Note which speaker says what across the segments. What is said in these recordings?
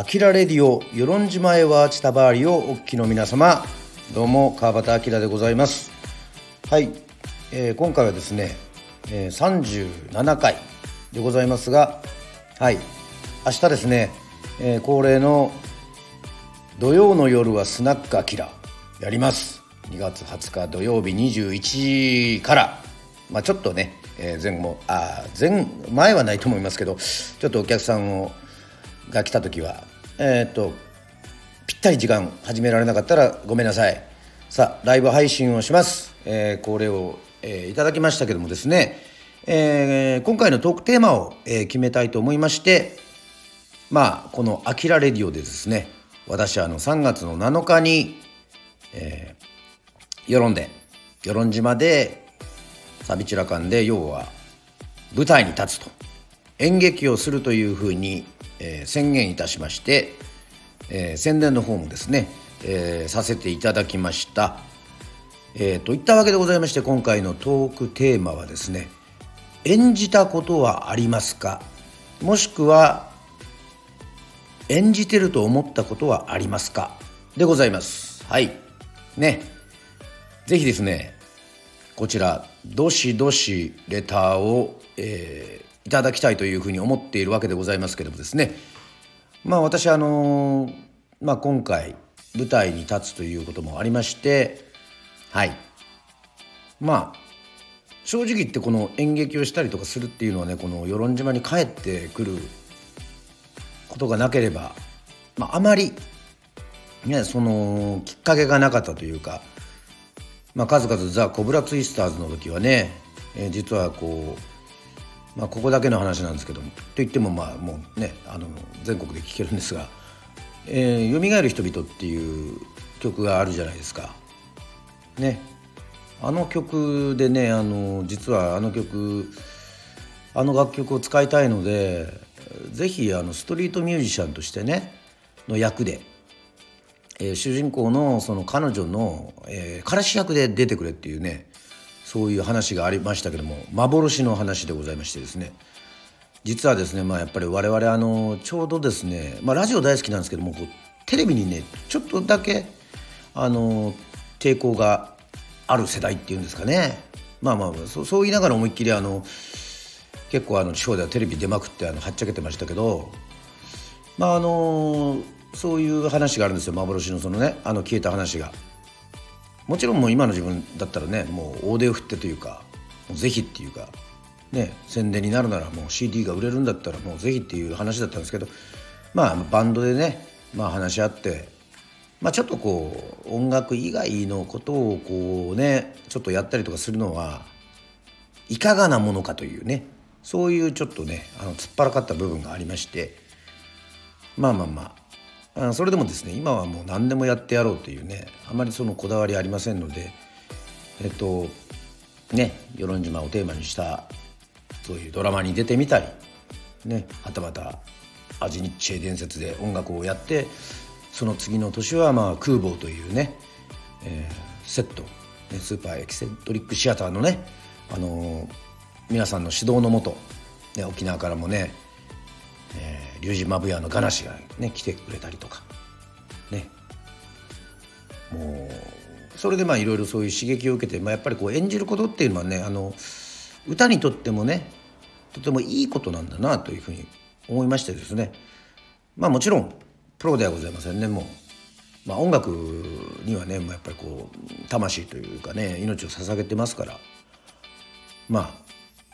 Speaker 1: アキラレディオ与論島へはチタバーリをお聞きの皆様。どうも川端明でございます。はい、えー、今回はですね、えー、37回でございますがはい。明日ですね、えー、恒例の土曜の夜はスナックアキラやります。2月20日土曜日21時から。まあちょっとね、えー、前後もあ前前はないと思いますけどちょっとお客さんをが来た時はえっ、とぴったり時間始められなかったらごめんなさい。さあライブ配信をします、えー、これを、えー、いただきましたけどもですね、えー、今回のトークテーマを、えー、決めたいと思いましてまあこの「あきらレディオ」でですね私はあの3月の7日に、えー、与論で与論島でサビチラ館で要は舞台に立つと。演劇をするというふうにえー、宣言いたしまして、えー、宣伝の方もですね、えー、させていただきました。えー、といったわけでございまして今回のトークテーマはですね演じたことはありますか？もしくは演じてると思ったことはありますか？でございます。はい。ね。ぜひですねこちらどしどしレターを、えいただきたいというふうに思っているわけでございますけどもですね。まあ私あのまあ今回舞台に立つということもありましてはい。まあ正直言ってこの演劇をしたりとかするっていうのはねこの与論島に帰ってくることがなければ、まあ、あまり、ね、そのきっかけがなかったというか、まあ、数々ザ・コブラツイスターズの時はね、えー、実はこうまあ、ここだけの話なんですけどもと言ってもまあもうねあの全国で聴けるんですが「えー、蘇る人々」っていう曲があるじゃないですか。ねあの曲でねあの実はあの曲あの楽曲を使いたいのでぜひあのストリートミュージシャンとしてねの役で、えー、主人公のその彼女の、えー、彼氏役で出てくれっていうねそういう話がありましたけども幻の話でございましてですね。実はですねまあやっぱり我々あのちょうどですね、まあ、ラジオ大好きなんですけどもこうテレビにねちょっとだけあの抵抗がある世代っていうんですかね。まあまあそうそう言いながら思いっきりあの結構あの地方ではテレビ出まくってあのはっちゃけてましたけどまああのそういう話があるんですよ。幻のそのねあの消えた話が。もちろんもう今の自分だったらねもう大手を振ってというかもうぜひっていうかね宣伝になるならもう CD が売れるんだったらもうぜひっていう話だったんですけどまあバンドでねまあ話し合ってまあちょっとこう音楽以外のことをこうねちょっとやったりとかするのはいかがなものかというねそういうちょっとねあの突っ張らかった部分がありましてまあまあまああそれでもですね今はもう何でもやってやろうというねあまりそのこだわりありませんのでえっとね与論島をテーマにしたそういうドラマに出てみたりねはたまたアジニッチェ伝説で音楽をやってその次の年はまあ空母というね、えー、セット、ね、スーパーエキセントリックシアターのね、あのー、皆さんの指導のもと、ね、沖縄からもねえー、リュウジマブヤのガナシがね来てくれたりとか。ね。もうそれでまあいろいろそういう刺激を受けて、まあ、やっぱりこう演じることっていうのはねあの歌にとってもねとてもいいことなんだなというふうに思いましてですね。まあもちろんプロではございませんねもう、まあ、音楽にはねもうやっぱりこう魂というかね命を捧げてますから。ま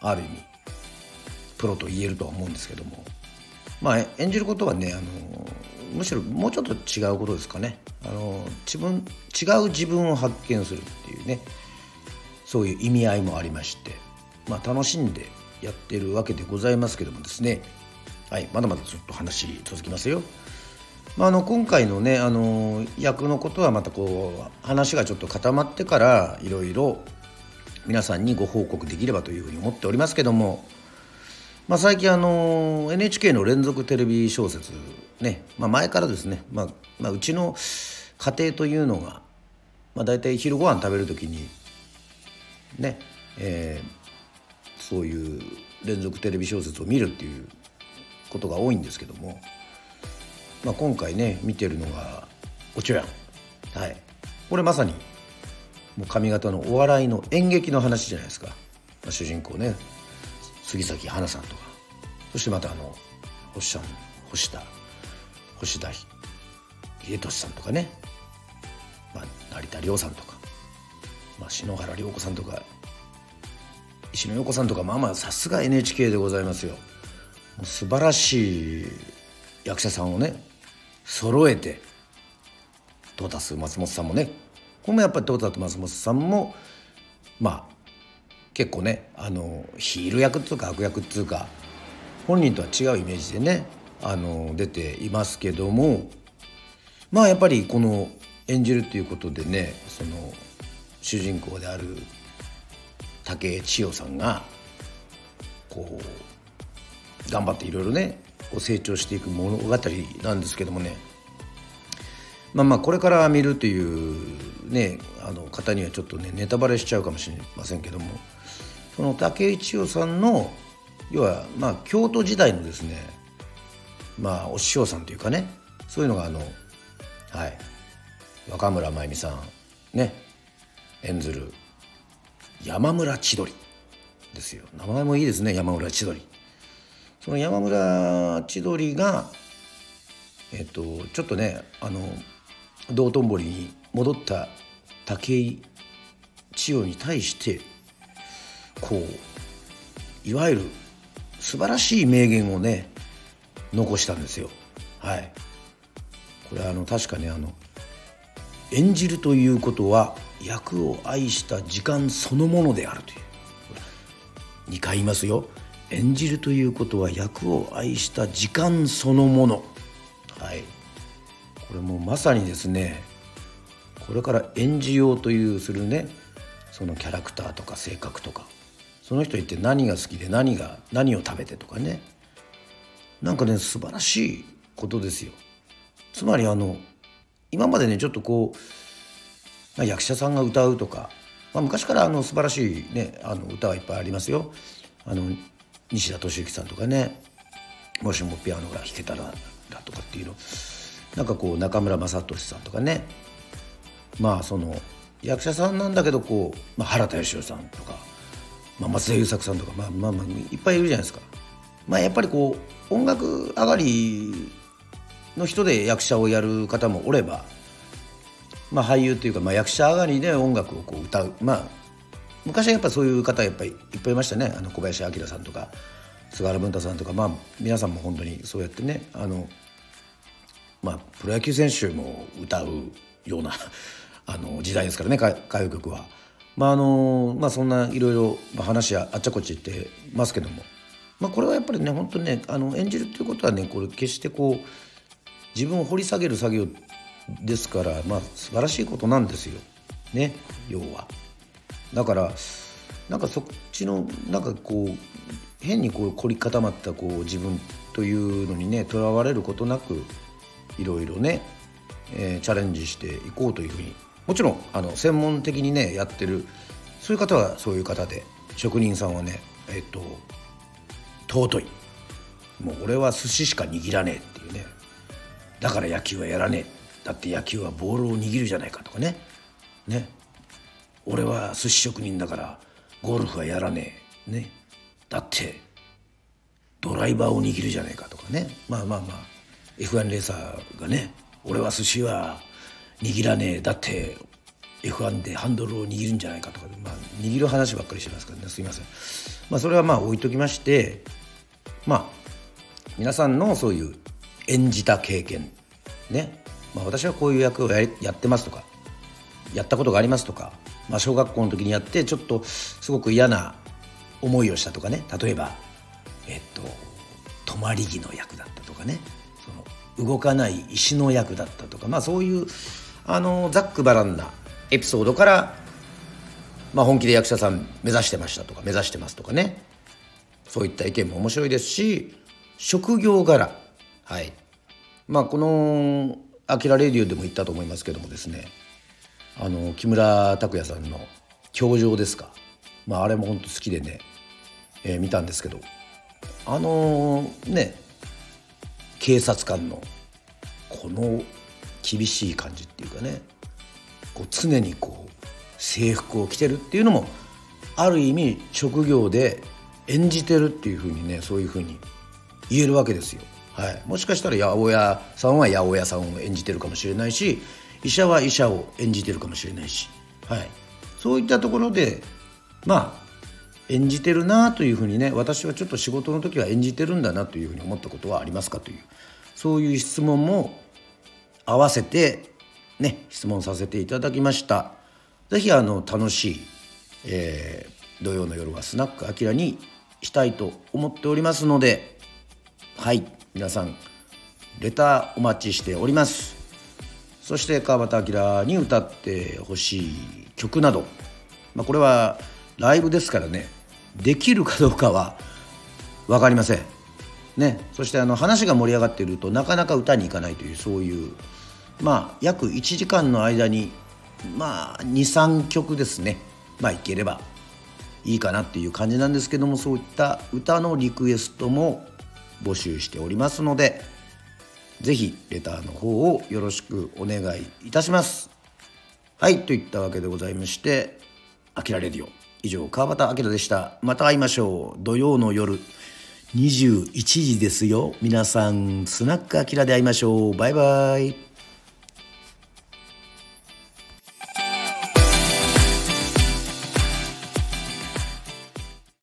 Speaker 1: あある意味プロと言えるとは思うんですけども。まあ、演じることはねあのむしろもうちょっと違うことですかね。あの自分違う自分を発見するっていうね。そういう意味合いもありまして、まあ、楽しんでやってるわけでございますけどもですね、はい、まだまだちょっと話続きますよ。まあ、あの今回のねあの役のことはまたこう話がちょっと固まってからいろいろ皆さんにご報告できればというふうに思っておりますけども。まあ、最近あの NHK の連続テレビ小説ね、まあ、前からですね、まあ、まあ、うちの家庭というのが、まあ、大体昼ご飯食べる時にね、えー、そういう連続テレビ小説を見るっていうことが多いんですけどもまあ、今回ね見てるのがおちょやんはい。これまさにもう上方のお笑いの演劇の話じゃないですか、まあ、主人公ね。杉咲花さんとか。そしてまたあの星さん星田星田秀俊さんとかね、まあ、成田凌さんとか、まあ、篠原涼子さんとか。石野陽子さんとか。まあまあさすが NHK でございますよ。もう素晴らしい役者さんをね揃えてトータス松本さんもね。これもやっぱりトータス松本さんもまあ結構ねあのヒール役っていうか悪役っていうか本人とは違うイメージでねあの出ていますけどもまあやっぱりこの演じるっていうことでねその主人公である武井千代さんがこう頑張っていろいろねこう成長していく物語なんですけどもね。まあまあこれから見るというねあの方にはちょっとねネタバレしちゃうかもしれませんけども。その武井千代さんの要はまあ京都時代のですねまあお師匠さんというかねそういうのがあのはい。若村麻由美さんね。演ずる山村千鳥ですよ。名前もいいですね山村千鳥。その山村千鳥がえっとちょっとねあの道頓堀に戻った武井千代に対してこういわゆる素晴らしい名言をね残したんですよ。はい。これあの確かねあの演じるということは役を愛した時間そのものであるという。2回言いますよ。演じるということは役を愛した時間そのもの。はい。これもまさにですねこれから演じようというするねそのキャラクターとか性格とか。その人にって何が好きで何が何を食べてとかね。なんかね素晴らしいことですよ。つまりあの今までねちょっとこうまあ、役者さんが歌うとか、まあ、昔からあの素晴らしい、ね、あの歌はいっぱいありますよ。あの西田敏行さんとかね「もしもピアノが弾けたら」だとかっていうの。なんかこう中村雅俊さんとかね。まあその役者さんなんだけどこう、まあ、原田芳雄さんとか、まあ、松田優作さんとか、まあ、まあまあいっぱいいるじゃないですか。まあ、やっぱりこう音楽上がりの人で役者をやる方もおればまあ、俳優っていうか、まあ、役者上がりで音楽をこう歌うまあ昔はやっぱそういう方やっぱりいっぱいいましたねあの小林明さんとか菅原文太さんとかまあ皆さんも本当にそうやってねあのまあプロ野球選手も歌うような あの時代ですからね歌謡曲は。まああのまあ、そんないろいろ話はあっちゃこっち言ってますけども、まあ、これはやっぱりね本当にねあの演じるということはねこれ決してこう自分を掘り下げる作業ですからまあ素晴らしいことなんですよね要は。だからなんかそっちのなんかこう変にこう凝り固まったこう自分というのにねとらわれることなくいろいろね、えー、チャレンジしていこうというふうにもちろんあの専門的にねやってるそういう方はそういう方で職人さんはねえっ、と尊い。もう俺は寿司しか握らねえっていうね。だから野球はやらねえ。だって野球はボールを握るじゃないかとかね。ね。俺は寿司職人だからゴルフはやらねえ。ね。だってドライバーを握るじゃないかとかね。まあまあまあ。F1 レーサーがね俺は寿司は握らねえだって F1 でハンドルを握るんじゃないかとか、まあ、握る話ばっかりしてますからね。すいません。まあそれはまあ置いときましてまあ皆さんのそういう演じた経験ね。まあ、私はこういう役をややってますとかやったことがありますとか、まあ、小学校の時にやってちょっとすごく嫌な思いをしたとかね。例えばえっと泊まり木の役だったとかね。その動かない石の役だったとかまあそういうあのざっくばらんなエピソードから、まあ、本気で役者さん目指してましたとか目指してますとかね。そういった意見も面白いですし職業柄。はい。まあこのアキラレディオでも言ったと思いますけどもですね。あの木村拓哉さんの「教場」ですか、まあ、あれも本当好きでね、えー、見たんですけど。あのー、ね警察官のこの厳しい感じっていうかねこう常にこう制服を着てるっていうのもある意味職業で演じてるっていうふうにねそういうふうに言えるわけですよ。はい、もしかしたら八百屋さんは八百屋さんを演じてるかもしれないし医者は医者を演じてるかもしれないし、はい、そういったところでまあ演じてるなというふうにね私はちょっと仕事の時は演じてるんだなというふうに思ったことはありますかというそういう質問も合わせてね質問させていただきました。ぜひあの楽しい、えー、土曜の夜はスナックあきらにしたいと思っておりますのではい皆さんレターお待ちしておりますそして川端明に歌ってほしい曲など、まあ、これはライブですからねできるかどうかは分かりませんね。そしてあの話が盛り上がっているとなかなか歌に行かないというそういうまあ約1時間の間にまあ23曲ですね。まあいければいいかなっていう感じなんですけどもそういった歌のリクエストも募集しておりますので是非レターの方をよろしくお願いいたします。はいといったわけでございまして「あきらレディオ」以上川端明でした。また会いましょう。土曜の夜。21時ですよ。皆さんスナックアキラで会いましょう。バイバイ。